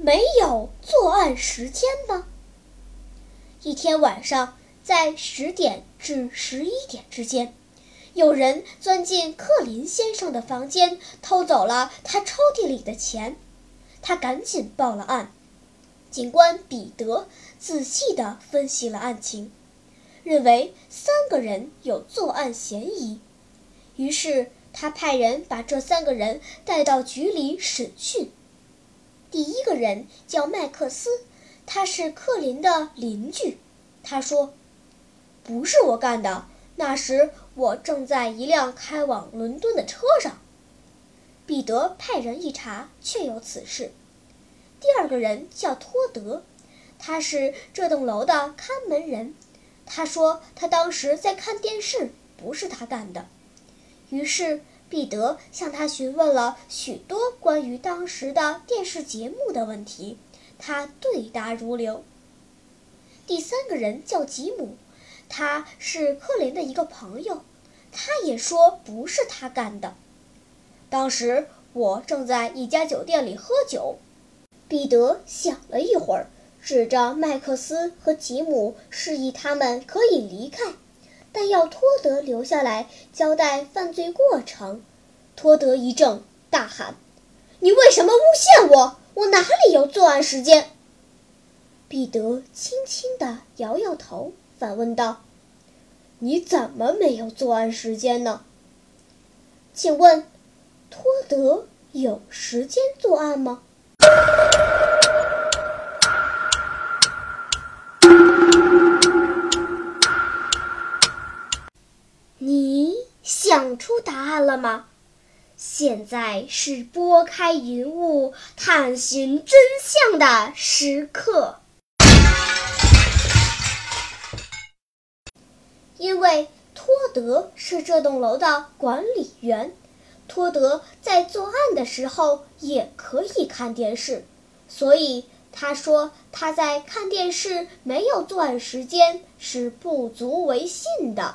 没有作案时间吗？一天晚上，在十点至十一点之间。有人钻进克林先生的房间，偷走了他抽屉里的钱。他赶紧报了案。警官彼得仔细地分析了案情，认为三个人有作案嫌疑。于是他派人把这三个人带到局里审讯。第一个人叫麦克斯，他是克林的邻居。他说：“不是我干的。”那时我正在一辆开往伦敦的车上。彼得派人一查，确有此事。第二个人叫托德，他是这栋楼的看门人。他说他当时在看电视，不是他干的。于是彼得向他询问了许多关于当时的电视节目的问题，他对答如流。第三个人叫吉姆。他是克林的一个朋友，他也说不是他干的。当时我正在一家酒店里喝酒。彼得想了一会儿，指着麦克斯和吉姆，示意他们可以离开，但要托德留下来交代犯罪过程。托德一怔，大喊：“你为什么诬陷我？我哪里有作案时间？”彼得轻轻地摇摇头。反问道：“你怎么没有作案时间呢？请问，托德有时间作案吗？”想出答案了吗？现在是拨开云雾探寻真相的时刻。因为托德是这栋楼的管理员，托德在作案的时候也可以看电视，所以他说他在看电视没有作案时间是不足为信的。